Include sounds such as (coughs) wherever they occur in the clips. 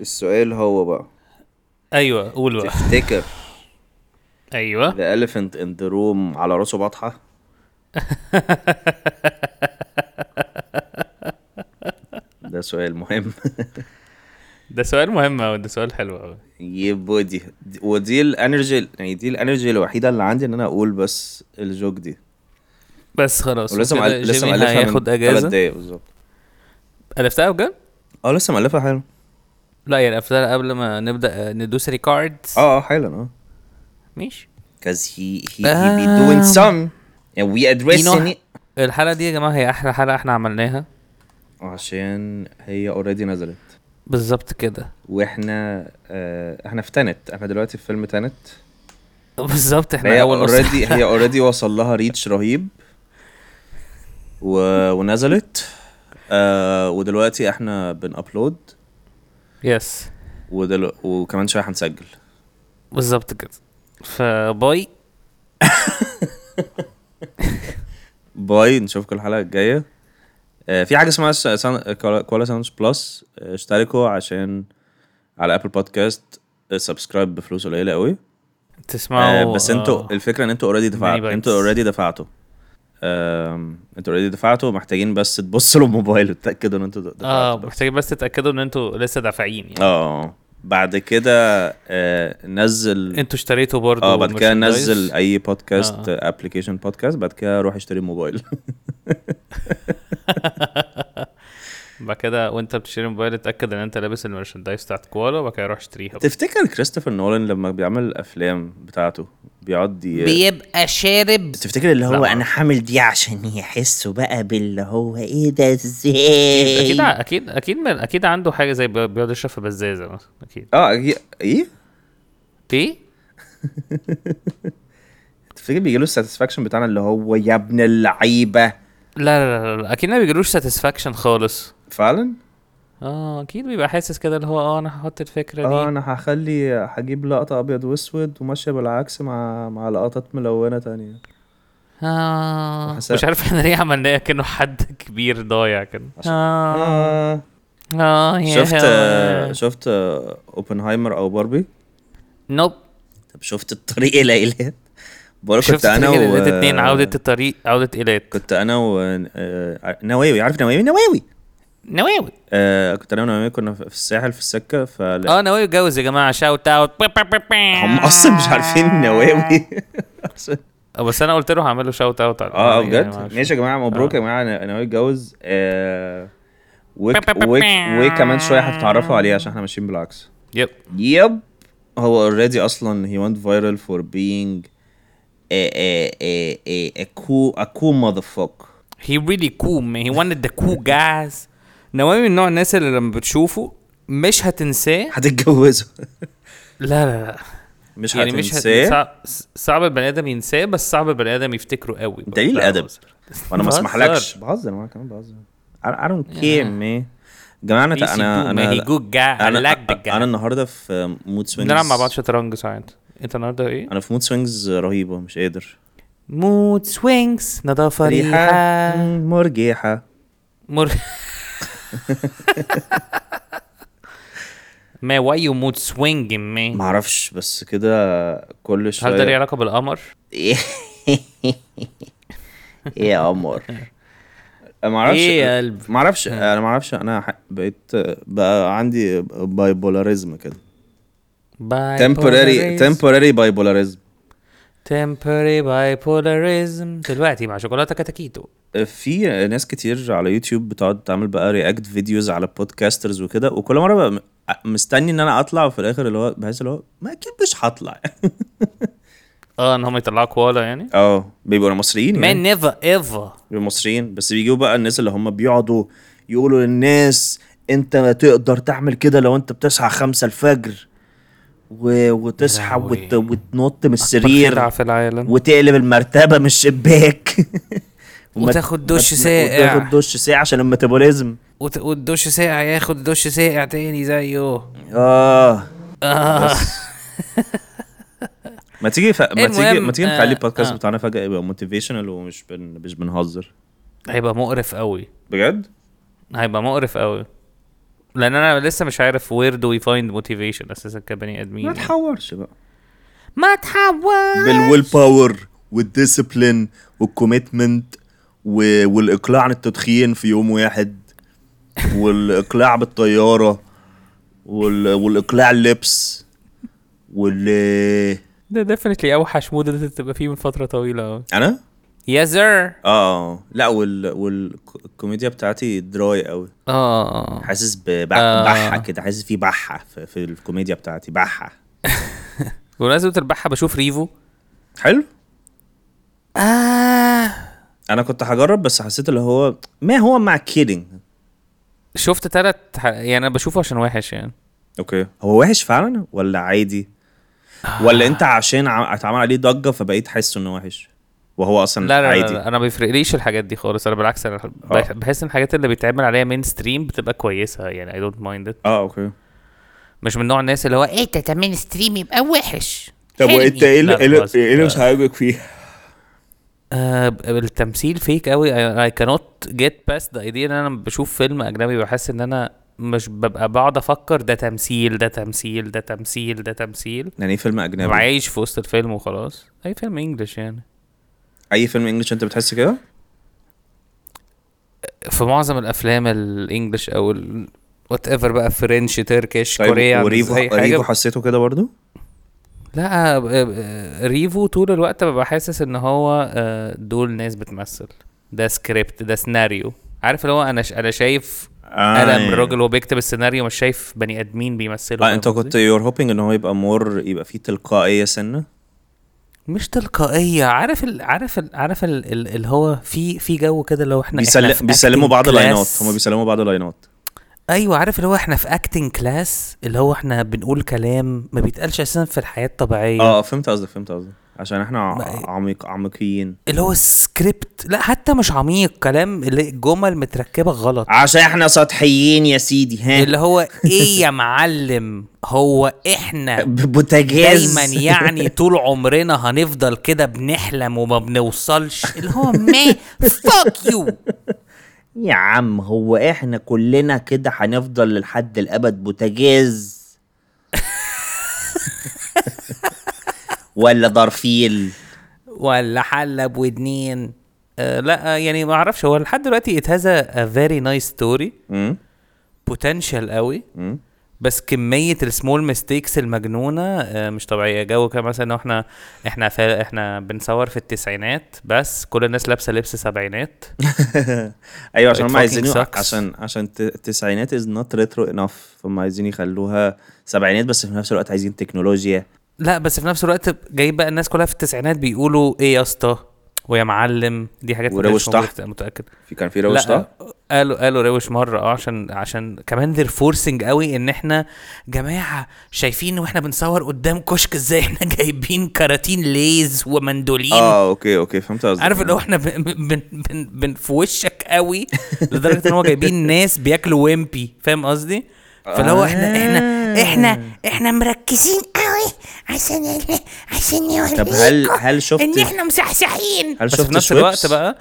السؤال هو بقى. أيوه قول بقى. تفتكر أيوه. the elephant in the room على راسه بطحة (laughs) ده سؤال مهم. ده سؤال مهم قوي ده سؤال حلو قوي يبقى دي دي- ودي ال energy يعني دي ال energy الوحيدة اللي عندي إن أنا أقول بس ال joke دي. بس خلاص ولسه لسه من هياخد ثلاث اجازه دقايق بالظبط. ألفتها بجد؟ آه لسه مألفها حلو. لا يعني الفتها قبل ما نبدأ ندوس records آه آه حالا آه. ماشي. Cause he he, he be doing some. And we addressing it. الحلقة دي يا جماعة هي أحلى حلقة إحنا عملناها. عشان هي already نزلت. بالظبط كده. وإحنا آه إحنا في Tenet إحنا دلوقتي في فيلم Tenet بالظبط إحنا هي أول already هي already وصل لها reach رهيب. و... ونزلت. آه ودلوقتي إحنا بن upload yes ودل... وكمان شوية هنسجل بالظبط كده. فباي. باي نشوفكم الحلقة الجاية. آه في حاجة اسمها سان... كولا- ساوندز plus اشتركوا عشان على Apple Podcast subscribe بفلوس قليلة قوي. تسمعوا آه بس أنتوا آه، الفكرة إن أنتوا already دفعتوا. أنتوا already دفعتوا. أنتوا already دفعتوا محتاجين بس تبصوا للموبايل وتتأكدوا إن أنتوا دفعتوا آه. محتاجين بس تتأكدوا إن أنتوا لسه دافعين يعني آه بعد كده آه نزل أنتوا اشتريتوا برضه آه بعد كده. نزل أي بودكاست آه. application بودكاست بعد كده روح اشتري موبايل (laughs) بعد كده وانت بتشتري موبايل اتأكد إن انت لابس ال merchandise بتاعت كوالا وبعد كده روح اشتريها. تفتكر كريستوفر نولان لما بيعمل الافلام بتاعته بيقعد ي- بيبقى شارب. تفتكر اللي هو لا. أنا حامل دي عشان يحسوا بقى باللي هو إيه ده إزاي؟ أكيد أكيد أكيد من أكيد عنده حاجة زي بي- بيقعد يشرب في بزازة مثلا أكيد. آه إيه إيه؟ إيه؟ (laughs) تفتكر بيجي له ال satisfaction بتاعنا اللي هو يا ابن اللعيبة؟ لا لا لا, لا. أكيد ما بيجيلوش satisfaction خالص. فعلا؟ آه أكيد بيبقى حاسس كده اللي هو آه أنا هحط الفكرة دي. آه أنا هخلي هجيب لقطة أبيض وأسود وماشية بالعكس مع مع لقطات ملونة تانية. آه مش عارف إحنا ليه عملناه كأنه حد كبير ضايع كده. آه. آه. آه يا شفت آه، شفت آه، أوبنهايمر أو باربي؟ نوب طب شفت الطريق إلى إيلات؟ بقول كنت شفت أنا و اتنين عودة الطريق عودة إيلات. كنت أنا و آه، نواوي عارف نواوي؟ نواوي! نواوي. آه كنت أنا ونواوي كنا في الساحل في السكة فلا. آه نواوي اتجوز يا جماعة. shout out هم أصلا مش عارفين نواوي. (laughs) بس أنا قلت له هعمل له shout out آه نواوي يعني بجد معرفش. ماشي يا جماعة مبروك آه. يا جماعة. أنا ناوي اتجوز آه وك وك وكمان شوية هتتعرفوا عليه عشان إحنا ماشيين بالعكس. yep yep هو already أصلا he went viral for being a a a a, a cool a cool motherfucker. He really cool man. He wanted the cool guys. نواوي من نوع الناس اللي لما بتشوفه مش هتنساه. هتتجوزه. (laughs) لا لا لا. مش يعني مش هت... هتنساه. صعب, البني آدم ينساه بس صعب البني آدم يفتكره قوي دليل. بهزر. وأنا ما. اسمحلكش. بهزر أنا كمان بهزر. I, I don't care man. جماعة أنا أنا أنا أنا أنا النهارده في mood swings بنلعب مع بعض شطرنج ساعات. أنت النهارده إيه؟ أنا في mood swings رهيبة مش قادر. mood swings نظافة ريحة ريحة. مرجحه مر (laughs) ما why you mood swing man معرفش بس كده كل شوية هل ده ليه علاقة بالقمر؟ (laughs) إيه يا قمر؟ معرفش إيه يا قلب؟ معرفش أنا معرفش أنا بقيت بقى عندي bipolarism كده. temporary temporary bipolarism temporary bipolarism. دلوقتي مع شوكولاتة كاتاكيتو في ناس كتير على يوتيوب بتقعد تعمل بقى react videos على podcasters وكده وكل مرة بقى مستني إن أنا أطلع وفي الآخر اللي هو بحس اللي هو ما أكيد مش هطلع. (laughs) آه إن هم يطلعوا كوالا يعني؟ آه بيبقوا مصريين يعني. man never ever. بيبقوا مصريين بس بيجوا بقى الناس اللي هم بيقعدوا يقولوا للناس أنت تقدر تعمل كده لو أنت بتصحى خمسة الفجر. و... وتصحى. وت... وتنط من السرير في العالم وتقلب المرتبة من الشباك وما- (laughs) وتاخد دش ساقع. وتاخد دش ساقع عشان ال metabolism وت- والدش ساقع ياخد دش ساقع تاني زيه آه آه. (laughs) ما تيجي ف... ما تيجي ما تيجي آه، نخلي البودكاست آه. بتاعنا فجأة يبقى motivational ومش بن... مش بنهزر هيبقى مقرف قوي بجد؟ هيبقى مقرف قوي لأن أنا لسه مش عارف where do we find motivation أساسا كبني ادمين ما يعني. تحورش بقى. ما تحول بالويل باور والديسيبلين والكوميتمنت والإقلاع عن التدخين في يوم واحد والإقلاع بالطيارة وال... والإقلاع اللبس وال ده definitely أوحش mood أنت تبقى فيه من فترة طويلة. أنا؟ yes sir آه. لا وال... والكوميديا بتاعتي dry قوي آه. حاسس ببح... آه. كده. حاسس في بحة في... في الكوميديا بتاعتي. بحة. (laughs) بمناسبة البحة بشوف ريفو. حلو. آه. أنا كنت هجرب بس حسيت اللي هو ما هو مع kidding شفت تلات ح... يعني أنا بشوفه عشان وحش يعني. أوكي. هو وحش فعلا ولا عادي؟ ولا أنت عشان اتعمل عليه ضجة فبقيت حاسه إنه وحش؟ وهو أصلا لا لا, لا, عادي. لا أنا ما بيفرقليش الحاجات دي خالص. أنا بالعكس أنا آه. بحس إن الحاجات اللي بيتعمل عليها mainstream بتبقى كويسة يعني I don't mind آه أوكي. مش من نوع الناس اللي هو إيه إيه ده mainstream يبقى وحش. طب وإنت إيه اللي لا، إيه اللي- مش عاجبك فيه؟ آه التمثيل فيك قوي I cannot get past the idea إن أنا بشوف فيلم أجنبي بحس إن أنا مش ببقى بقعد أفكر ده تمثيل ده تمثيل ده تمثيل ده تمثيل. يعني إيه فيلم أجنبي؟ ببقى عايش في وسط الفيلم وخلاص. أي فيلم English يعني. أي فيلم English أنت بتحس كده؟ في معظم الأفلام ال English أو whatever بقى French Turkish طيب كوريا وريفو ريفو حسيته كده برضو؟ لا آه، آه، ريفو طول الوقت ببقى حاسس إن هو آه، دول ناس بتمثل ده سكريبت ده سيناريو عارف اللي هو أنا. أنا شايف آه قلم يعني. الراجل وهو بيكتب السيناريو مش شايف بني آدمين بيمثلوا آه أنت؟ كنت you're hoping إن هو يبقى more يبقى فيه تلقائية سنة مش تلقائية. عارف ال... عارف ال... عارف ال... ال... اللي هو في في جو كده هو إحنا إحنا بيسل... في بيسلموا بعض class. line ات. هم بيسلموا بعض line ات. أيوه عارف اللي هو إحنا في acting class اللي هو إحنا بنقول كلام ما بيتقالش أساسا في الحياة الطبيعية. آه فهمت قصدك فهمت قصدك. عشان إحنا ع- عميق عميقيين اللي هو سكريبت لا حتى مش عميق كلام اللي جمل متركبة غلط. عشان إحنا سطحيين يا سيدي ها؟ اللي هو إيه يا معلم؟ هو إحنا (laughs) بوتاجاز. دايما يعني طول عمرنا هنفضل كده بنحلم وما بنوصلش. اللي هو ما فاك يو يا عم هو إحنا كلنا كده هنفضل لحد الأبد بوتاجاز؟ ولا ضرفيل ولا حلب ودنين آه لا آه، يعني ما أعرفش. هو لحد دلوقتي a, a very nice story. امم potential قوي. امم بس كمية ال small mistakes المجنونة آه، مش طبيعية. جو كده مثلا إحنا إحنا إحنا بنصور في التسعينات بس كل الناس لابسة لبس سبعينات. (laughs) أيوه عشان هم عايزين. عشان عشان التسعينات is not retro enough فهم عايزين يخلوها سبعينات بس في نفس الوقت عايزين تكنولوجيا. لا بس في نفس الوقت جايب بقى الناس كلها في التسعينات بيقولوا إيه يا اسطى؟ ويا معلم دي حاجات وروش طحن. متأكد. في كان في روش ده قالوا قالوا روش مرة آه عشان عشان كمان they're forcing قوي إن إحنا جماعة شايفين وإحنا بنصور قدام كشك إزاي إحنا (laughs) جايبين كراتين Lay's ومندولين. آه أوكي أوكي فهمت قصدك. عارف اللي هو إحنا بن بن بن بن في وشك قوي لدرجة إن هو جايبين (laughs) ناس بياكلوا Wimpy. فاهم قصدي؟ فاللي هو إحنا إحنا إحنا إحنا مركزين قوي عشان عشان نوريكم طب هل هل شفت إن إحنا مصحصحين هل شفت في نفس؟ الوقت بقى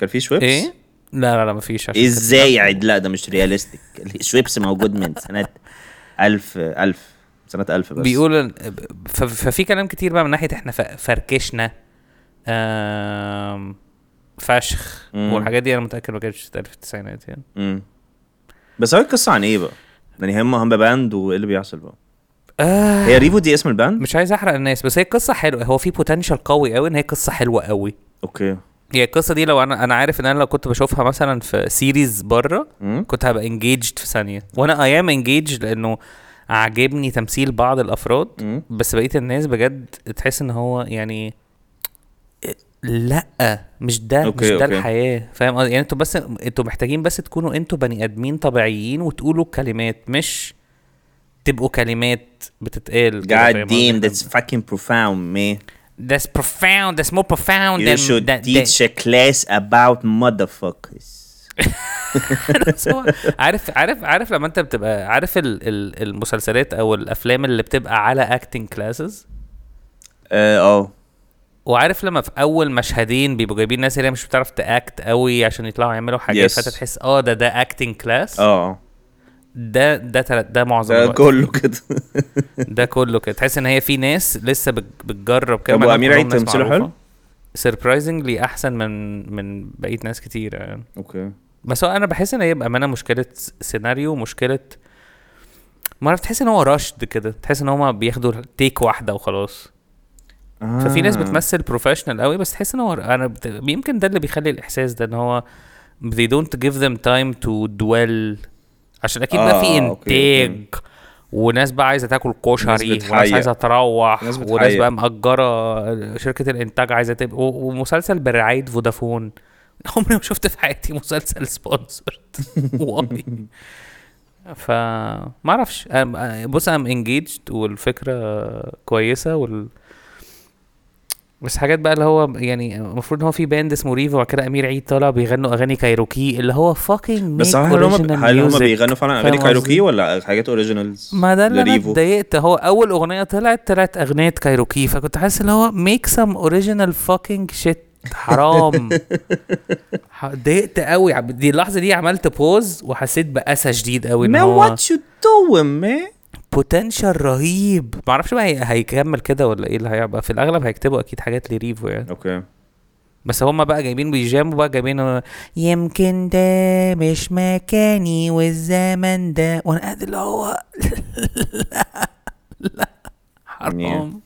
كان في شويبس إيه؟ لا لا لا مفيش عشان إزاي عيد لا ده مش realistic Schweppes موجود من سنة ألف ألف سنة ألف بس بيقول ف- ففي كلام كتير بقى من ناحية إحنا فركشنا فشخ مم. والحاجات دي أنا متأكد ما كانتش بتتقال في التسعينات يعني مم. بس هو القصة عن إيه بقى؟ يعني هم هم band وإيه اللي بيحصل بقى؟ آه هي ريفو دي اسم ال band؟ مش عايز أحرق الناس بس هي قصة حلوة هو في potential قوي قوي إن هي قصة حلوة قوي أوكي هي القصة دي لو أنا أنا عارف إن أنا لو كنت بشوفها مثلا في series بره. كنت هبقى engaged في ثانية وأنا I am engaged لأنه عاجبني تمثيل بعض الأفراد مم. بس بقية الناس بجد تحس إن هو يعني لأ مش ده أوكي، مش ده أوكي. الحياة فاهم؟ يعني أنتوا بس أنتوا محتاجين بس تكونوا أنتوا بني آدمين طبيعيين وتقولوا كلمات مش تبقوا كلمات بتتقال God damn that's fucking profound man. That's profound. That's more profound You than should that. teach a class about motherfuckers. (laughs) عارف عارف عارف لما انت بتبقى عارف ال ال المسلسلات أو الأفلام اللي بتبقى على acting classes آه آه وعارف لما في أول مشهدين بيبقوا جايبين ناس اللي مش بتعرف ت act قوي عشان يطلعوا يعملوا حاجات Yes. فأنت تحس آه ده ده acting class آه ده ده تلات ده معظم ده الوقت. كله كده. (laughs) ده كله كده. تحس إن هي في ناس لسه بت- بتجرب كده طب وأمير عيد تمثيله حلو؟ surprisingly أحسن من من بقية ناس كتير يعني. أوكي. بس هو أنا بحس إن هي بأمانة مشكلة سيناريو مشكلة ما عرفت تحس إن هو rushed كده. تحس إن هما بياخدوا take واحدة وخلاص. ففي ناس آه. بتمثل professional قوي بس تحس إن هو أنا بت... يمكن ده اللي بيخلي الإحساس ده إن هو they don't give them time to dwell عشان أكيد بقى آه، في أوكي، إنتاج وناس بقى عايزة تاكل كشري وناس. عايزة تروح ناس وناس. بقى مأجرة شركة الإنتاج عايزة تبقى ومسلسل برعايه فودافون. (laughs) عمري ما شفت في حياتي مسلسل sponsored (laughs) واي. ف ما أعرفش. بص I'm engaged والفكرة كويسة وال بس حاجات بقى اللي هو يعني المفروض إن هو في band اسمه ريفو وبعد كده أمير عيد طالع بيغنوا أغاني كايروكي اللي هو fucking بس هل هم هل هم بيغنوا فعلا أغاني كايروكي ولا حاجات originals ما ده اللي أنا؟ اتضايقت. هو أول أغنية طلعت طلعت أغنية كايروكي فكنت حاسس اللي هو make some original fucking shit حرام. (laughs) اتضايقت قوي. دي اللحظة دي عملت بوز وحسيت بأسى شديد قوي إن هو what you doing man potential رهيب. ما أعرفش بقى هي- هيكمل كده ولا إيه اللي هيبقى. في الأغلب هيكتبوا أكيد حاجات لريفو يعني. أوكي. بس هما بقى جايبين بيجاموا بقى جايبين يمكن ده مش مكاني والزمن ده. وأنا قاعد اللي هو (laughs) لا لا حرام.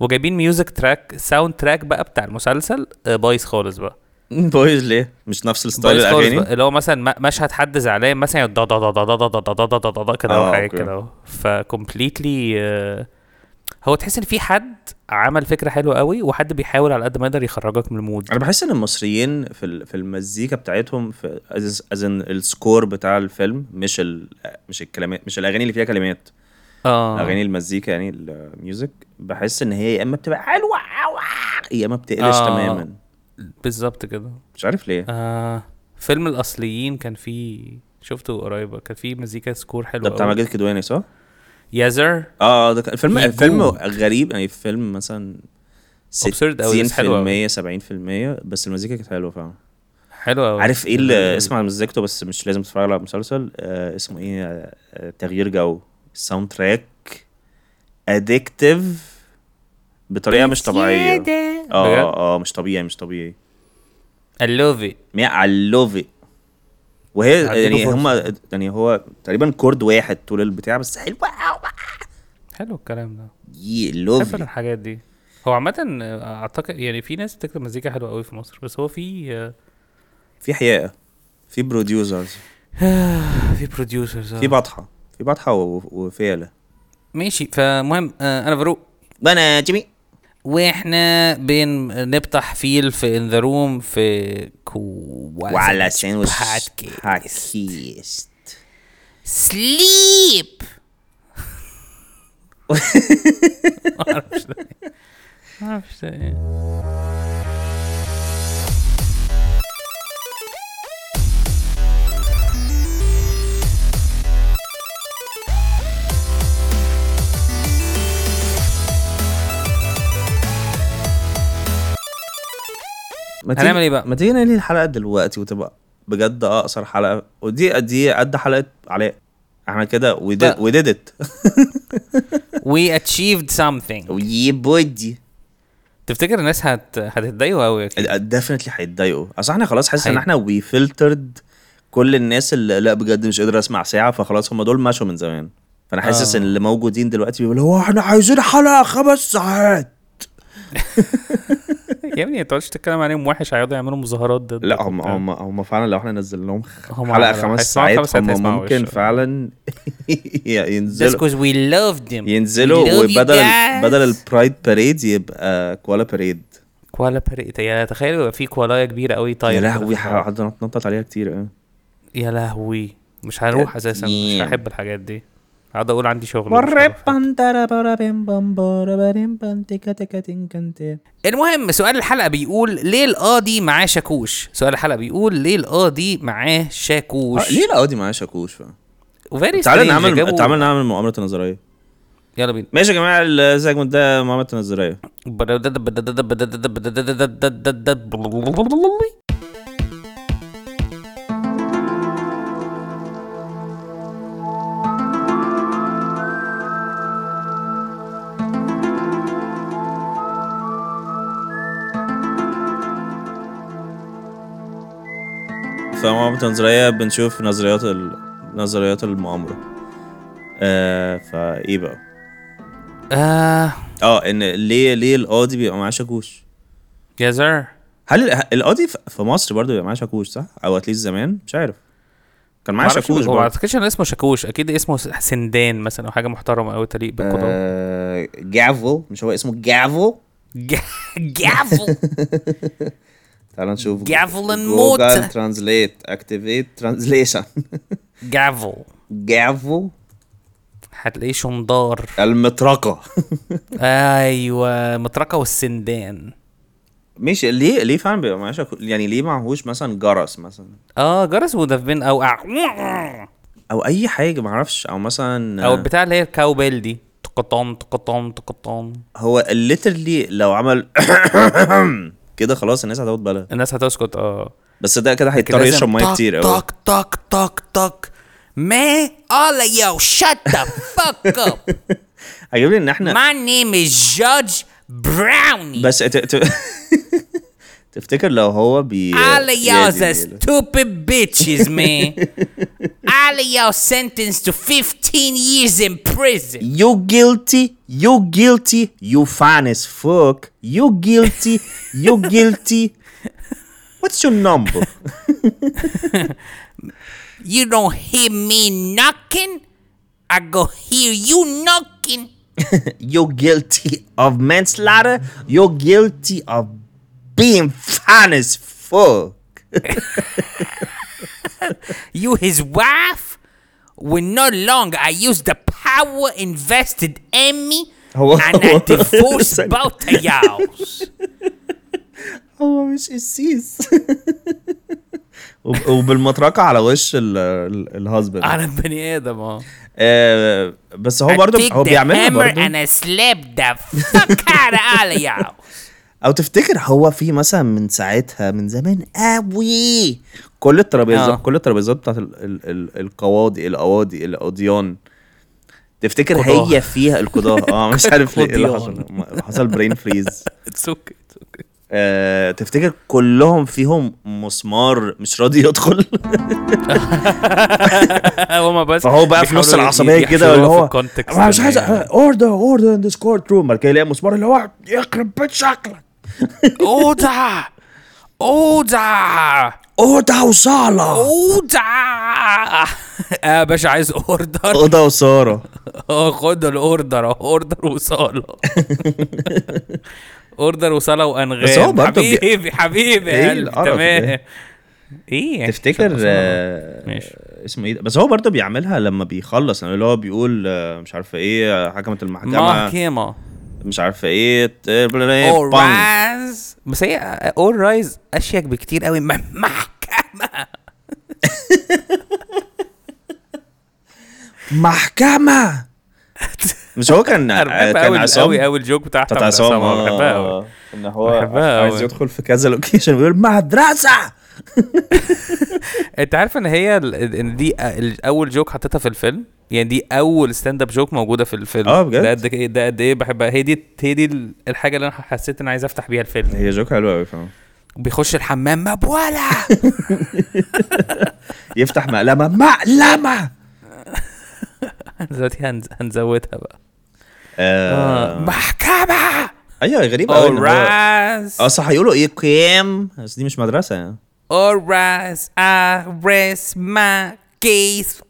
وجايبين music track soundtrack بقى بتاع المسلسل آه، بايظ خالص بقى. بويز ليه مش نفس ال style الاغاني اللي هو مثلا مشهد حد زعلان مثلا دا دا دا دا دا دا دا دا دا دا كده آه، حاجة أوكي. كده. ف completely هو تحس ان في حد عمل فكره حلوة قوي وحد بيحاول على قد ما يقدر يخرجك من ال mood أنا بحس ان المصريين في في المزيكا بتاعتهم في as in ال score بتاع الفيلم مش ال مش الكلمات مش الاغاني اللي فيها كلمات آه اغاني المزيكا يعني ال music بحس ان هي يا اما بتبقى حلوة يا اما بتقلش آه. تماما بالظبط كده. مش عارف ليه. آه فيلم الأصليين كان فيه شفته قريب كان فيه مزيكا score حلو ده بتاع. ماجد كدواني صح؟ يازر آه ده كان فيلم في فيلم جو. غريب يعني فيلم مثلا Absurd أوي، بس حلو أوي. 60% 70% بس المزيكا كانت حلوة فعلا. حلو قوي عارف إيه اللي اسمع مزيكته بس مش لازم تتفرج على مسلسل؟ آه اسمه إيه؟ آه تغيير جو. ال soundtrack addictive بطريقة مش طبيعية؟ آه آه مش طبيعي مش طبيعي. I love it. مية I love it. وهي يعني. هما يعني هو تقريبا chord واحد طول البتاع بس حلوة قوي حلو الكلام ده. يي بحب love الحاجات دي. هو عامة آه، أعتقد يعني في ناس بتكتب مزيكا حلوة قوي في مصر بس هو في آه، في حياء في producers (sighs) في producers في بطحة في بطحة وفيلة. ماشي فمهم آه، أنا فاروق. وأنا جيمي. وإحنا بنفتح فيل في ان ذا روم في وعلى ساندويتش بودكاست سليب. (laughs) معرفش ده إيه. معرفش هنعمل إيه بقى؟ ما تيجي ننهي الحلقة دلوقتي وتبقى بجد أقصر حلقة. ودي دي قد حلقة علاء؟ إحنا كده we did, بقى. we did it. (laughs) We achieved something. ويي بودي تفتكر الناس هت... هتتضايقوا قوي أكيد؟ definitely هيتضايقوا. أصل إحنا خلاص حاسس إن إحنا we filtered كل الناس اللي لا بجد مش قادر أسمع ساعة فخلاص هم دول مشوا من زمان. فأنا حاسس آه. ان اللي موجودين دلوقتي بيقولوا هو إحنا عايزين حلقة خمس ساعات. (laughs) يا ابني ما تقعدش تتكلم عليهم وحش هيقعدوا يعملوا مظاهرات ضد لا هم هم هم فعلا لو إحنا نزلنا لهم هم حلقة خمس ساعات هم ممكن. فعلا (laughs) Just ينزلوا cause we loved them ينزلوا وبدل. بدل ال pride parade يبقى koala parade koala parade يا تخيل يبقى في كوالايا كبيرة قوي طايره يا لهوي. قعدنا نتنطط عليها كتير آه يا لهوي مش هنروح أساسا مش. هحب الحاجات دي اقعد أقول عندي شغل المهم سؤال الحلقة بيقول ليه القاضي معاه شاكوش سؤال الحلقة بيقول ليه القاضي معاه شاكوش ليه القاضي معاه شاكوش فاهم تعالى نعمل تعالى نعمل مؤامره نظريه يلا بينا ماشي يا جماعة السيجمنت ده مؤامره نظريه في مؤامرة نظرية بنشوف نظريات ال... نظريات المؤامرة. آه فايه بقى؟ آه. آه إن ليه ليه القاضي بيبقى معاه شاكوش؟ يا هل ال- القاضي في- مصر برضه بيبقى معاه شاكوش صح؟ أو اتليست زمان؟ مش عارف. كان معاه شاكوش هو ما أعتقدش إن اسمه شاكوش أكيد اسمه سندان مثلا أو حاجة محترمة قوي تليق بالقضاء. آه جافو مش هو اسمه جافو؟ جافل (laughs) تعال نشوف جوجل mortar. ترانزليت اكتيفيت ترانزليشن جافل جافو هتلاقيه شمدار المطرقة أيوه مطرقه والسندان مش ليه ليه فعلا بيبقى معاه شاكوش يعني ليه معهوش مثلا جرس مثلا آه جرس have been اوقع أو اي حاجة معرفش أو مثلا أو البتاع اللي هي الكاوبيل دي تقطم تقطم تقطم هو literally لو عمل (coughs) كده خلاص الناس هتاخد بالها الناس هتسكت آه بس ده كده هيضطر يشرب مية كتير قوي طق طق طق طق Man, all of you, shut the fuck up. (laughs) عجبني إن إحنا My name is Judge Brownie. بس ت... ت... (laughs) تفتكر لو هو بي All of y'all's يا are زميلي. stupid bitches, man. (laughs) All of y'all sentenced to 15 years in prison. You guilty, you guilty, you fine as fuck. You guilty, you guilty. (laughs) What's your number? (laughs) You don't hear me knocking? I go hear you knocking. You're guilty of manslaughter. You're guilty of being fine as fuck. (laughs) You his wife? When no longer I use the power invested in me (laughs) هو- and I هو- divorce ثانية. (laughs) both of y'all. هو مش قسيس وب- وبالمطرقه على وش الهازبند انا بني ادم اه آه بس هو I برضه take هو the بيعملها hammer برضه and I slap the fuck out of all of y'all. أو تفتكر هو في مثلا من ساعتها من زمان قوي. كل الترابيزات آه. كل الترابيزات بتاعت ال ال ال القواضي القواضي القضيان تفتكر قضاة. هي فيها القضاة آه مش (laughs) عارف ليه إيه اللي حصل؟ حصل brain freeze (laughs) it's okay. آه تفتكر كلهم فيهم مسمار مش راضي يدخل؟ (laughs) هما بس فهو بقى في نص العصبية كده اللي هو مش عايز order order in this court room بعد كده يلاقي مسمار اللي هو يخرب بيت شكلك اوضع اوضع اوضه وصاله اوضع يا باشا عايز order اوضه وصاله آه خد ال order اهو order وصاله order وصاله وانغام بس هو برضه بي- حبيبي حبيبي إيه يا قلبي القرف تمام ده؟ إيه يعني تفتكر آه، ماشي. اسمه إيه ده بس هو برضه بيعملها لما بيخلص يعني اللي هو بيقول آه، مش عارفه إيه حكمت المحكمه محكمة مش عارفة إيه bang. all rise بس هي all rise أشيك بكتير قوي. من محكمة. (laughs) محكمة. مش هو كان كان عصام؟ قوي قوي ال joke بتاعت بتاعت عصام بحبها قوي آه، إن هو عايز. يدخل في كذا location ويقول مدرسة! (laughs) انت عارف ان هي ان دي اول joke حطيتها في الفيلم؟ يعني دي اول stand up joke موجودة في الفيلم. آه بجد؟ ده قد إيه ده قد إيه بحبها. هي دي هي دي ال- الحاجة اللي أنا حسيت إن عايز أفتح بيها الفيلم. هي joke حلوة قوي فاهم؟ بيخش الحمام مبوله (laughs) يفتح مقلمة مقلمة! دلوقتي هنز... هنزودها بقى. آه. محكمة! أيوه غريب قوي آه صح هيقولوا إيه؟ قيام؟ بس دي مش مدرسة يعني. all rise I rest my case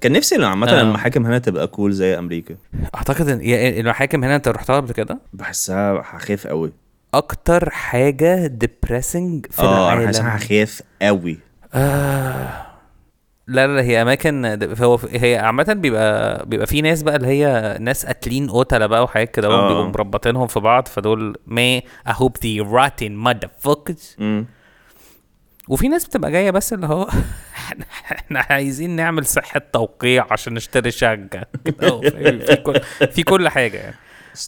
كان نفسي لو عامة آه. المحاكم هنا تبقى cool زي أمريكا أعتقد إن يا- المحاكم هنا أنت رحتها قبل كده بحسها هخاف قوي أكتر حاجة ديبريسنج في أنا العالم حاسسها هخاف قوي آه. لا لا هي أماكن هو هي عامة بيبقى بيبقى في ناس بقى اللي هي ناس قاتلين قتلة بقى وحاجات كده آه. آه. بيبقوا مربطينهم في بعض فدول ما I hope the rotten motherfuckers امم وفي ناس بتبقى جاية بس اللي هو (laughs) إحنا عايزين نعمل صحة توقيع عشان نشتري شقة؟ (laughs) في كل في كل حاجة يعني.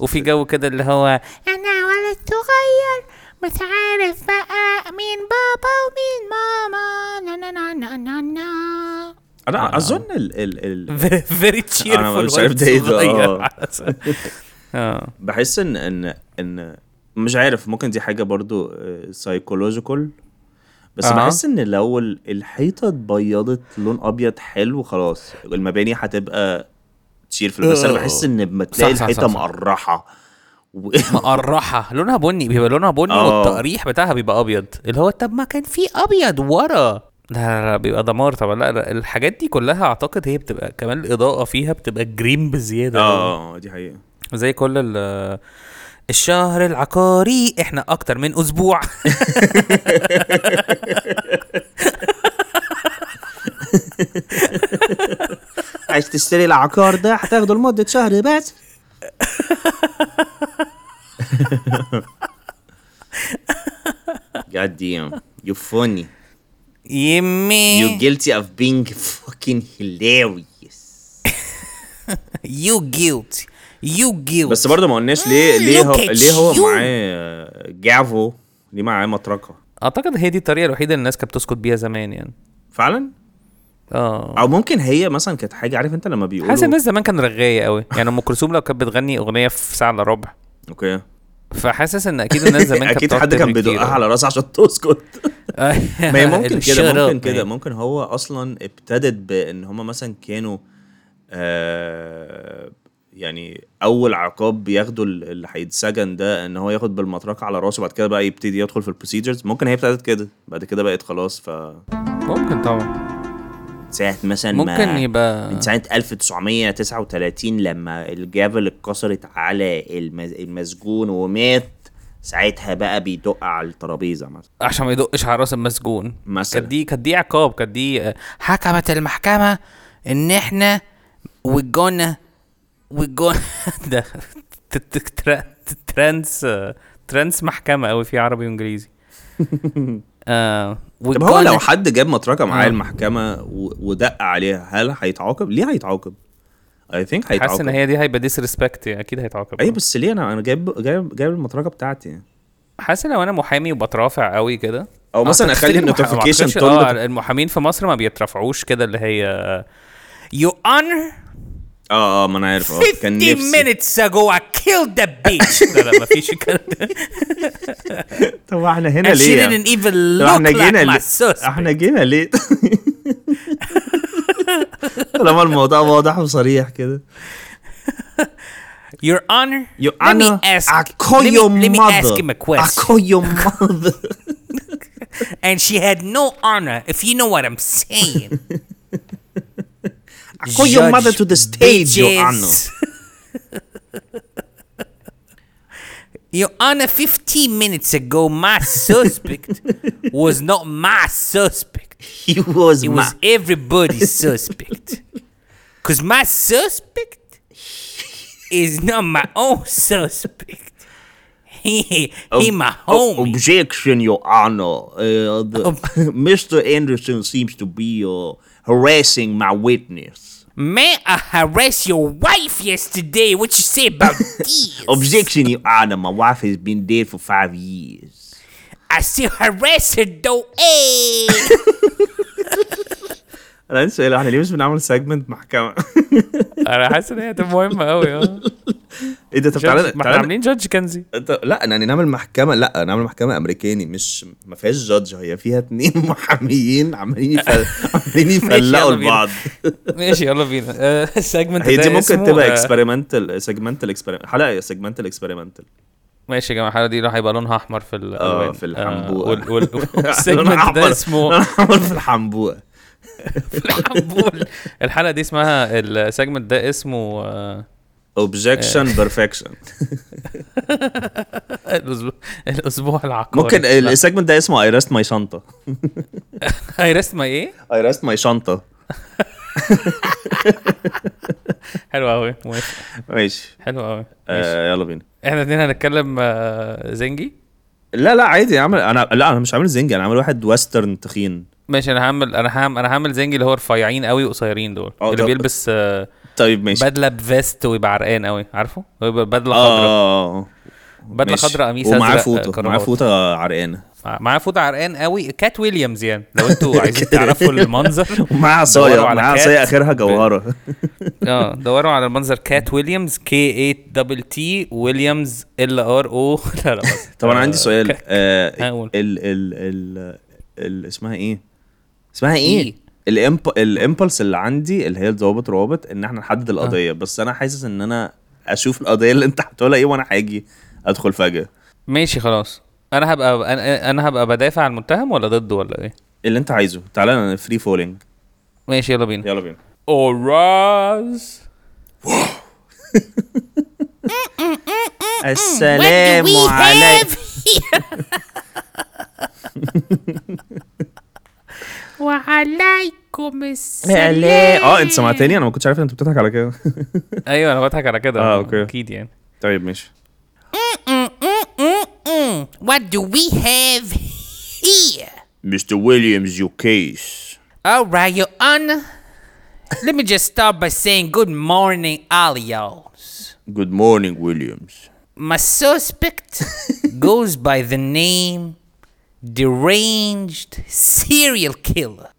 وفي جو كده اللي هو أنا ولد صغير مش عارف بقى مين بابا ومين ماما. نا نا نا نا نا نا. أنا أظن ال ال ال (laughs) very cheerful مش عارف ده ده، آه. آه. بحس ان ان ان مش عارف ممكن دي حاجة برضو psychological بس أها. بحس إن لو ال- الحيطة اتبيضت لون أبيض حلو خلاص المباني هتبقى تشير في بس أنا بحس إن لما تلاقي الحيطة. مقرحة. و... (laughs) مقرحة. لونها بني بيبقى لونها بني آه. والتقريح بتاعها بيبقى أبيض. اللي هو طب ما كان في أبيض ورا. لا لا لا بيبقى دمار طبعا. لا, لا الحاجات دي كلها أعتقد هي بتبقى كمان الإضاءة فيها بتبقى جرين بزيادة آه دي حقيقة. زي كل ال الشهر العقاري إحنا أكتر من أسبوع. (laughs) تشتري العقار ده هتاخده لمدة شهر بس. (laughs) God damn, you funny. يمي. You guilty of being fucking hilarious. (laughs) يو guilty. يو guilty. بس برضه ما قلناش ليه ليه هو ليه هو you. معاه جافو ليه معاه مطرقة؟ أعتقد هي دي الطريقة الوحيدة اللي الناس كانت بتسكت بيها زمان يعني. فعلا؟ آه. أو ممكن هي مثلا كانت حاجة عارف أنت لما بيقولوا حاسس الناس زمان كان رغاية قوي. يعني أم كلثوم لو كانت بتغني أغنية في ساعة إلا ربع. أوكي. فحاسس إن أكيد الناس زمان (laughs) كانت أكيد حد كان بيدقها. على راسها عشان تسكت. (laughs) ما هي ممكن كده ممكن كده. ممكن هو أصلا ابتدت بإن هم مثلا كانوا آه يعني أول عقاب بياخده ال- اللي هيتسجن ده إن هو ياخد بالمطرقة على راسه بعد كده بقى يبتدي يدخل في ال procedures ممكن هي ابتدت كده بعد كده بقت خلاص ف ممكن طبعا. ساعة مثلا ممكن يبقى من سنة 1939 لما ال gavel اتكسرت على. المسجون ومات ساعتها بقى بيدق على الترابيزة مثلا عشان ما يدقش على رأس المسجون مثلا. كانت دي كانت دي عقاب كانت دي آه، حكمت المحكمة إن إحنا وجونا وجونا (laughs) ده trans آه، trans محكمة قوي في عربي وإنجليزي (laughs) آه طب هو لو حد جاب مطرقة معاه آه. المحكمة و... ودق عليها هل هيتعاقب؟ ليه هيتعاقب؟ I think حاسس إن هيتعاقب هي دي هيبقى disrespect أكيد هيتعاقب اي بس ليه أنا أنا جايب جايب جايب المطرقة بتاعتي حاسس لو أنا محامي وبترافع قوي كده أو مثلا أخلي ال notification أعتقدش- آه المحامين في مصر ما بيترفعوش كده اللي هي يو honor آه آه ما أنا عارف آه كان 50 نفسي minutes ago I killed the bitch لا لا مفيش الكلام ده طب إحنا هنا and she ليه؟ didn't even طب إحنا look جينا like my ليه؟ suspect إحنا جينا ليه؟ طالما الموضوع واضح وصريح كده your honor Your let me Honor, ask I call let me, your let me mother. ask him a I question call your mother. and she had no honor if you know what I'm saying I call your mother to the stage, Your Honor. (laughs) Your Honor, 15 minutes ago, my suspect (laughs) was not my suspect. He was It my... was everybody's (laughs) suspect. Because my suspect is not my own suspect. He, he my Ob- homie. Objection, Your Honor. Uh, the, Mr. Anderson seems to be uh, harassing my witness. Man, I harassed your wife yesterday. What you say about (laughs) this? Objection, Your Honor. My wife has been dead for five years. I still harass her though. Hey. Eh? (laughs) أنا عندي سؤال إحنا ليه مش بنعمل سيجمنت محكمة؟ (laughs) أنا حاسس إن هي هتبقى مهمة قوي آه. إيه ده طب تعالى ما إحنا عاملين جادج كنزي. لا يعني نعمل محكمة لا نعمل محكمة أمريكاني مش ما فيهاش judge هي فيها اتنين (laughs) محاميين عمالين يفل... عمالين (laughs) يفلقوا. لبعض. ماشي يلا بينا. آه، ال segment هي ده دي ممكن تبقى آه، experimental segmental experimental حلقة segmental experimental ماشي يا جماعة الحلقة دي هيبقى لونها أحمر في الألوان. آه في وال- وال- وال segment ده اسمه عمر في الحنبوقة (laughs) في الحنبول الحلقة دي اسمها ال segment ده اسمه آه، objection (laughs) perfection الأسبوع العقاري. ممكن ال segment ده اسمه I rest my شنطة هي رسمه إيه؟ I rest my شنطة حلو قوي موافق. ماشي. حلو قوي آه يلا بينا. إحنا الاثنين هنتكلم آه، زنجي؟ لا لا عادي اعمل أنا لا أنا مش عامل زنجة أنا عامل واحد western تخين. ماشي أنا هعمل أنا هعمل أنا هعمل زنجي اللي هو رفيعين قوي وقصيرين دول آه، اللي طب- بيلبس آه، طيب ماشي. بدلة ب vest ويبقى عرقان قوي عارفه بدلة خضراء. آه بدلة. خضراء قميص ومعاه أزرق فوطة كرافات. معاه فوطة عرقانة. معاه فوطة عرقان قوي كات ويليامز يعني لو أنتوا (laughs) عايزين تعرفوا المنظر (laughs) ومعاه عصاية معاه. عصاية آخرها جوهره (laughs) آه دوروا على المنظر. كات ويليامز K 8 double T ويليامز ال ار أو لا لا طب أنا عندي آه، سؤال. آه ال ال ال اسمها إيه؟ اسمها إيه؟ إيه؟ الامب الامبلس اللي عندي اللي هي الضوابط روابط إن إحنا نحدد القضية. بس أنا حاسس إن أنا أشوف القضية اللي أنت هتقولها إيه وأنا هاجي أدخل فجأة. ماشي خلاص. أنا هبقى أنا, أنا هبقى بدافع عن المتهم ولا ضده ولا إيه؟ اللي أنت عايزه. تعالى أنا فري فولينج ماشي يلا بينا. يلا بينا. اوراز (laughs) السلام عليكم (laughs) وعليكم السلام لا اه انت سمعتني انا ما كنتش عارف ان انت بتضحك على كده (laughs) ايوه انا بضحك على كده آه، أوكي. اكيد يعني طيب ماشي What do we have here? Mr. Williams your case All right, Your Honor. Let me just start by saying good morning, alios. Good morning Williams My suspect (laughs) goes by the name Deranged Serial Killer.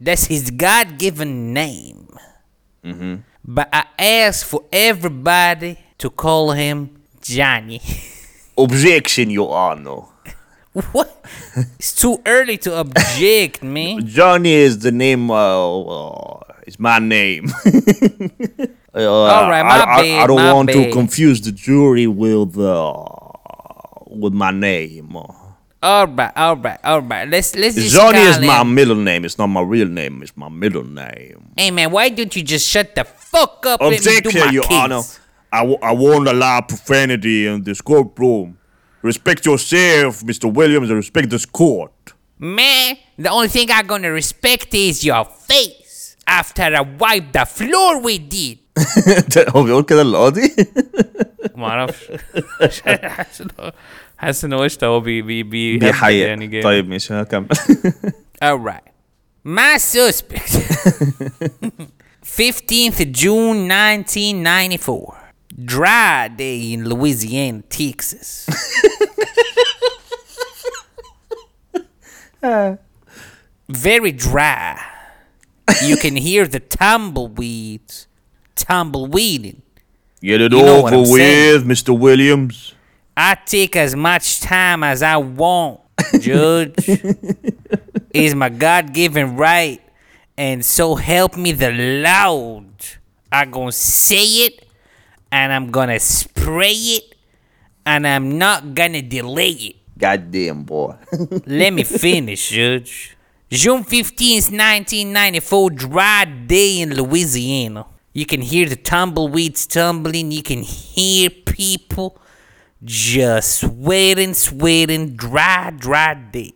That's his God given name. But I ask for everybody to call him Johnny. (laughs) Objection your honor (laughs) what? It's too early to object, (laughs) man. Johnny is the name uh, uh is my name uh, All right, my I, I- I, don't want to confuse the jury with uh with my name All right, all right, all right. Let's let's just Johnny is call my him- middle name. It's not my real name. It's my middle name. Hey man, why don't you just shut the fuck up and let me do Objection, my Your case? Honor. I, w- I won't allow profanity in this courtroom. Respect yourself, Mr. Williams, and respect this court. Man, the only thing I'm gonna respect is your face after I wipe the floor with it. هو بيقول كده القاضي؟ ما اعرفش حاسس إن هو- حاسس ان قشطه هو بي بي بي بيحيق يعني جامد. طيب ماشي هكمل All right. My suspect. 15th (laughs) June 1994. Dry day in Louisiana, Texas. (laughs) Very dry. You can hear the tumbleweeds tumbleweeding. Get it You know what over I'm saying. with, Mr. Williams. I take as much time as I want, (laughs) Judge. is my God given right. And so help me the Lord. I'm gonna say it and I'm gonna spray it and I'm not gonna delay it. Goddamn boy. (laughs) Let me finish, Judge. June 15th, 1994, dry day in Louisiana. You can hear the tumbleweeds tumbling. You can hear people just sweating, sweating, dry, dry day.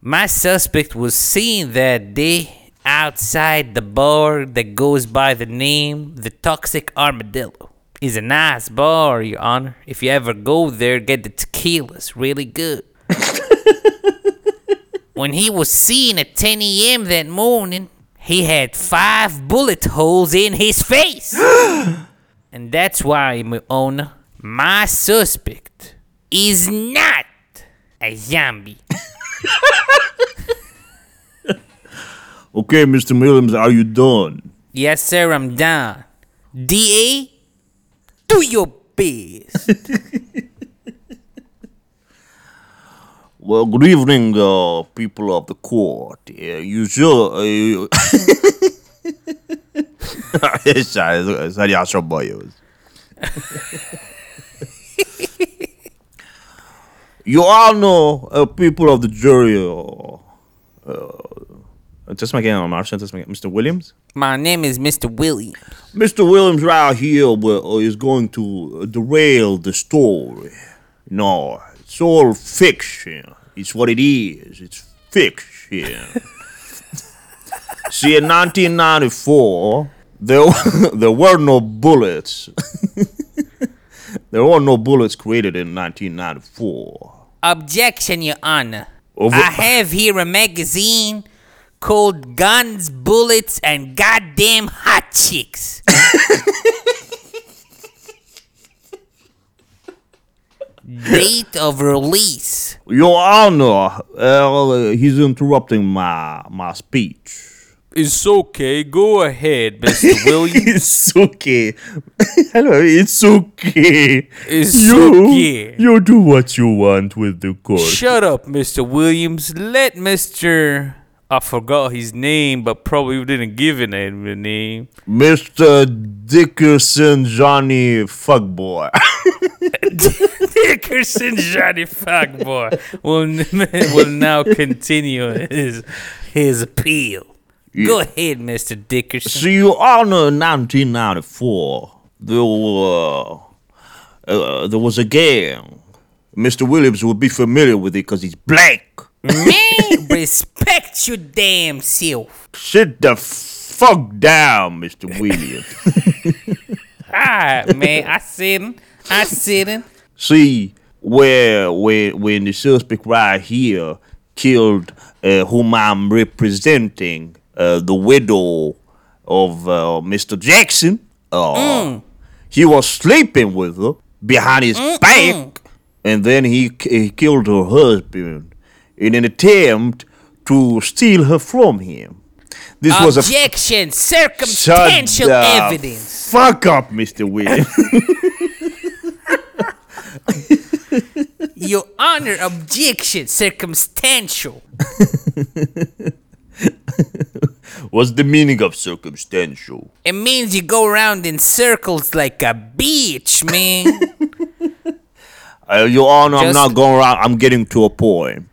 My suspect was seen that day outside the bar that goes by the name The Toxic Armadillo. It's a nice bar, Your Honor. If you ever go there, get the tequilas, really good. (laughs) when he was seen at 10 a.m. that morning, he had five bullet holes in his face. (gasps) and that's why, my owner, my suspect is not a zombie. okay, Mr. Williams, are you done? Yes, sir, I'm done. DA, do your best. well, good evening, uh, people of the court. You sure? Uh, you... Sorry, sorry, sorry, sorry, sorry, sorry, You all know, uh, people of the jury. Uh, uh, انت اسمك ايه؟ انا ما اعرفش انت اسمك ايه. Mr. Williams? My name is Mr. Williams. Mr. Williams right here will, uh, is going to derail the story. No, it's all fiction. It's what it is. It's fiction. See, in 1994, there (laughs) there were no bullets. (laughs) there were no bullets created in 1994. Objection, Your Honor. Over- I have here a magazine called Guns, Bullets, and Goddamn Hot Chicks. (laughs) Date of release. Your Honor, uh, he's interrupting my my speech. It's okay. Go ahead, Mr. (laughs) Williams. it's okay. (laughs) Hello, it's okay. It's you, okay. You do what you want with the court. Shut up, Mr. Williams. Let Mr. I forgot his name, but probably didn't give him a name. Mr. Dickerson Johnny Fuckboy. (laughs) Dickerson Johnny Fuckboy will, will now continue his, his appeal. Go ahead, Mr. Dickerson. So you know, 1994. There were, uh, there was a game. Mr. Williams would be familiar with it because he's black. Man, (laughs) respect your damn self. Sit the fuck down, Mr. Williams. (laughs) Alright, man. I it. I it. See, where when when the suspect right here killed uh, whom I'm representing, uh, the widow of uh, Mr. Jackson, uh, he was sleeping with her behind his back, and then he, he killed her husband in an attempt to steal her from him. This was a Objection. Circumstantial evidence. Fuck up, Mr. Williams. (laughs) (laughs) Your Honor, objection. Circumstantial. (laughs) (laughs) What's the meaning of circumstantial? It means you go around in circles like a bitch, man. (laughs) Uh, Your Honor, I'm Just- not going around. I'm getting to a point.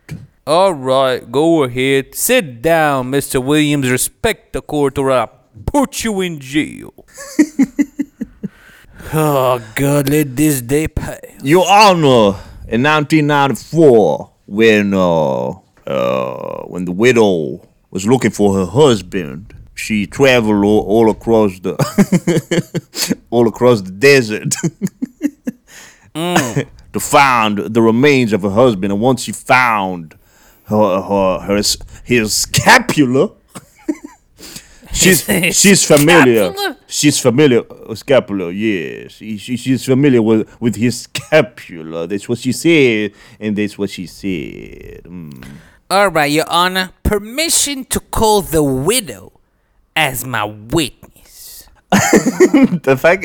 All right, go ahead. Sit down, Mr. Williams. Respect the court, or I'll put you in jail. (laughs) oh God, let this day pass. Your Honor, in 1994, when uh, uh, when the widow was looking for her husband, she traveled all, all across the (laughs) all across the desert (laughs) to find the remains of her husband. And once she found her, her, her his scapula. (laughs) She's she's familiar. Scapula? She's familiar. Uh, scapula, yes. She, she, she's familiar with, with his scapula. That's what she said, and that's what she said. Mm. Alright, Your Honor. Permission to call the widow as my witness. The fact.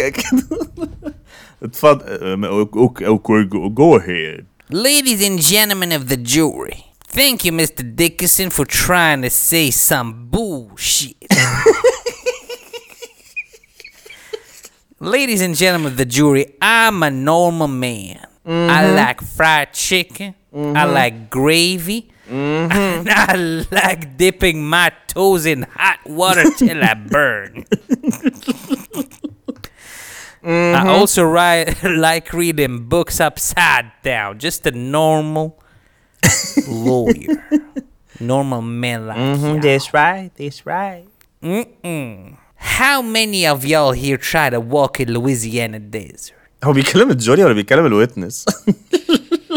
اتفضل okay, okay, go, go ahead. Ladies and gentlemen of the jury, thank you, Mr. Dickinson, for trying to say some bullshit. (laughs) Ladies and gentlemen of the jury, I'm a normal man. I like fried chicken. I like gravy. And (laughs) I like dipping my toes in hot water till I burn. (laughs) I also ri- (laughs) like reading books upside down. Just a normal lawyer. normal man like y'all. That's right. That's right. Mm-mm. How many of y'all here try to walk in Louisiana desert? هو بيكلم الجوري ولا بيكلم الويتنس؟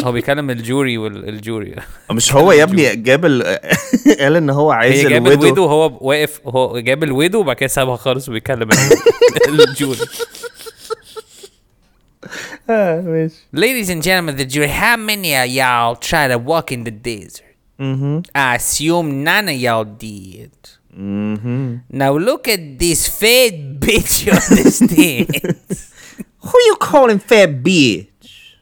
هو بيكلم ال jury وال jury مش هو يا ابني جاب ال... قال ان هو عايز هي جاب ال widow ال widow وهو واقف هو جاب ال widow وبعد كده سابها خالص وبيكلم ال- jury Ladies and gentlemen the jury, how many of y'all try to walk in the desert? Mm-hmm. I assume none of y'all did. Mm-hmm. Now look at this fat bitch on the stand. Who you calling fat bitch?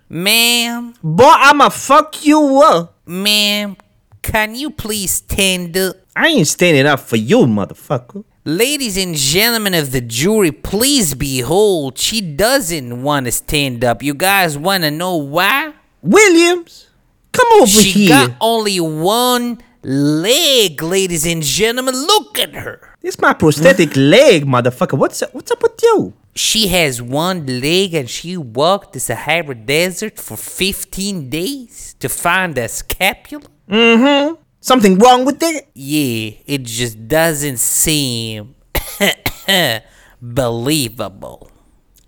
Ma'am, Boy, I'ma fuck you up. ma'am, can you please stand up? I ain't standing up for you, motherfucker. Ladies and gentlemen of the jury, please behold, she doesn't want to stand up. You guys want to know why? Williams, come over She here. got only one leg, ladies and gentlemen. Look at her. It's my prosthetic leg, motherfucker. What's up, what's up with you? She has one leg and she walked the Sahara Desert for 15 days to find a scapula? Mm hmm. Something wrong with it? Yeah, it just doesn't seem (coughs) believable.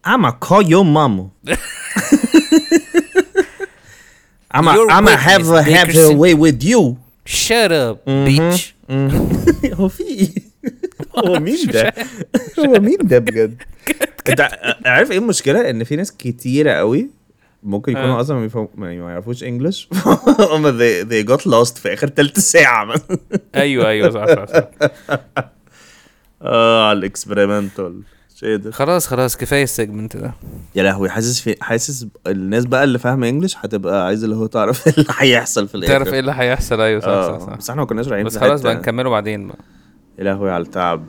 I'ma call your mama. (laughs) I'ma I'ma have her have her way with you. Shut up, mm-hmm. bitch. Mm-hmm. (laughs) هو (laughs) مين ده؟ (laughs) هو مين ده بجد؟ (laughs) انت عارف إيه المشكلة؟ ان في ناس كتيرة قوي ممكن يكونوا أصلا ما ما يعرفوش English هم they, they got lost في آخر تلت ساعة أيوه أيوه صح صح صح. آه على ال experimental. إيه خلاص خلاص كفاية ال segment ده. يا لهوي حاسس في حاسس الناس بقى اللي فاهمة English هتبقى عايزة اللي هو تعرف إيه اللي هيحصل في الآخر. تعرف إيه اللي هيحصل. أيوه صح صح, صح. بس إحنا ما كناش رايحين بس خلاص. بقى نكمله بعدين بقى. يا لهوي على التعب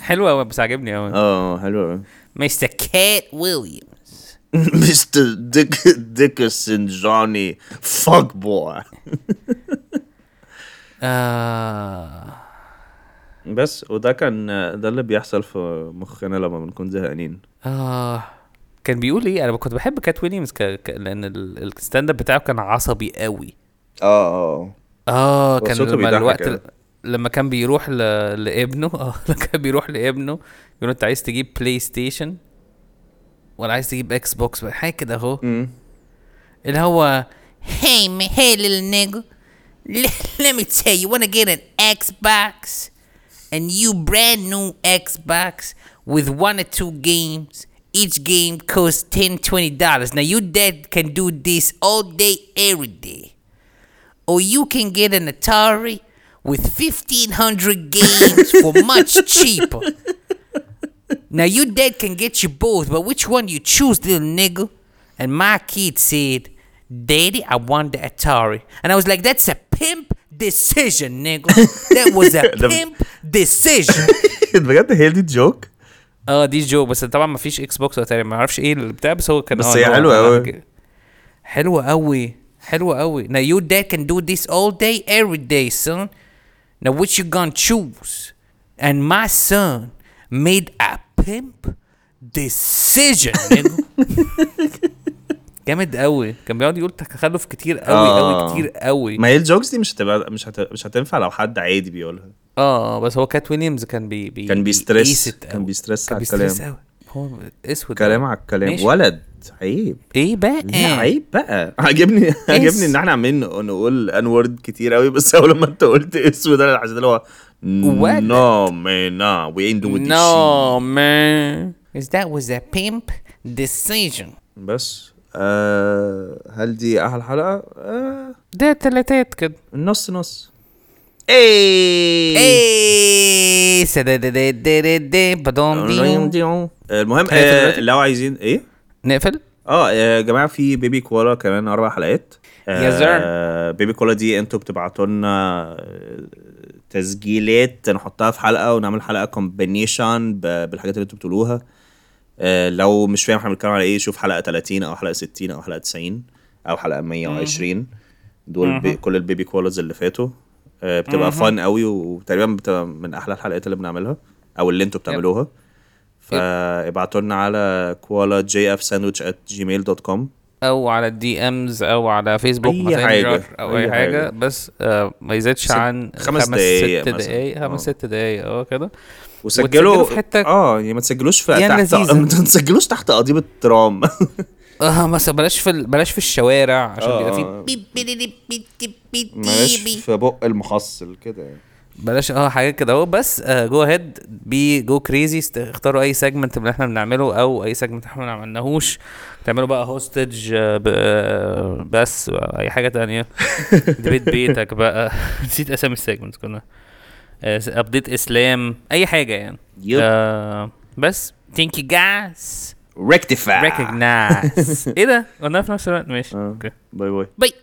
حلو قوي بس عاجبني قوي آه حلو قوي Mr. Cat Williams. مستر ديك ديكرسون جوني فاك بوي (laughs) آه. بس وده كان ده اللي بيحصل في مخنا لما بنكون زهقانين آه كان بيقول إيه أنا كنت بحب كات ويليامز ك... ك... لأن ال- ال stand up بتاعه كان عصبي قوي آه آه آه كان لما الوقت. لما كان بيروح ل... لابنه آه كان بيروح لابنه يقول له انت عايز تجيب بلاي ستيشن ولا عايز تجيب إكس بوكس حاجة كده اهو اللي هو Hey, man, hey, little nigga. Let me tell you, wanna get an Xbox? A new brand new Xbox with one or two games. Each game costs 10 $20. Now, your dad can do this all day, every day. Or you can get an Atari with 1,500 games for much cheaper. (laughs) Now, your dad can get you both, but which one you choose, little nigga? And my kid said, Daddy, I want the Atari. And I was like, that's a pimp decision, nigga. That was a (laughs) The- pimp decision. (laughs) بجد هي دي الجوك اه دي جو بس طبعا ما فيش اكس بوكس ولا تقريبا ما اعرفش ايه البتاع بس هو كان بس آه هي اللي هو حلوة أنا أوي. ك- حلوة قوي حلوة قوي Now your dad can do this all day every day son Now which you gonna choose? And my son made a pimp decision (laughs) nigga. جامد قوي كان بيقعد يقول تخلف كتير قوي آه. قوي كتير قوي ما هي ال jokes دي مش هتبقى مش هت... مش هتنفع لو حد عادي بيقولها. آه بس هو كات ويليامز كان بي, بي كان بي stress. كان. بي stress كان على بي stress الكلام. قوي هو أسود كلام. على الكلام. ولد. عيب إيه بقى لا عيب بقى عاجبني عاجبني إن إحنا عمالين نقول N word كتير قوي بس أول ما أنت قلت اسود أنا حسيت اللي هو. no man nah we ain't doing this man Because that was a pimp decision. shit. بس آه هل دي أحلى حلقة؟ آه ده تلاتات كده النص نص إيه ba-dum-dee. المهم آه؟ لو عايزين إيه نقفل؟ آه يا جماعة في baby koala كمان أربع حلقات. Sir. آه baby koala دي أنتوا بتبعتوا لنا آه، تسجيلات نحطها في حلقة ونعمل حلقة combination بالحاجات اللي أنتوا بتقولوها. آه لو مش فاهم إحنا بنتكلم على إيه شوف حلقة 30 أو حلقة 60 أو حلقة 90 أو حلقة 120 دول بي كل ال baby koalas اللي فاتوا. آه بتبقى fun قوي وتقريبا بتبقى من أحلى الحلقات اللي بنعملها أو اللي أنتوا بتعملوها. فابعتوا لنا على koala gf sandwich at Gmail dot com أو على ال DMs أو على فيسبوك أي ماسنجر حاجة، أو أي أي حاجة حاجة. بس آه ما يزيدش عن خمس دقايق ست مثلا. دقايق خمس آه. ست دقايق آه كده وسجلوا في حتة- آه يعني ما تسجلوش في يعني تحت. (laughs) ما تسجلوش تحت قضيب الترام (laughs) آه مثلا بلاش في. بلاش في الشوارع عشان بيبقى في آه. Beep-beep-beep-beep-beep-beep. مالهاش في بق المحصل كده يعني بلاش آه حاجات كده اهو. بس go ahead بي go crazy اختاروا أي segment من اللي إحنا بنعمله أو أي segment إحنا ما عملناهوش. تعملوا بقى hostage بس أي حاجة تانية. (laughs) بيت بيتك بقى. (laughs) نسيت أسامي ال segment كلها ابديت اسلام أي حاجة يعني. يب. آه بس. Thank you guys. ريكتيفاي recognize. (laughs) إيه ده؟ قلناها في نفس الوقت. ماشي. آه. أوكي. باي باي. Bye.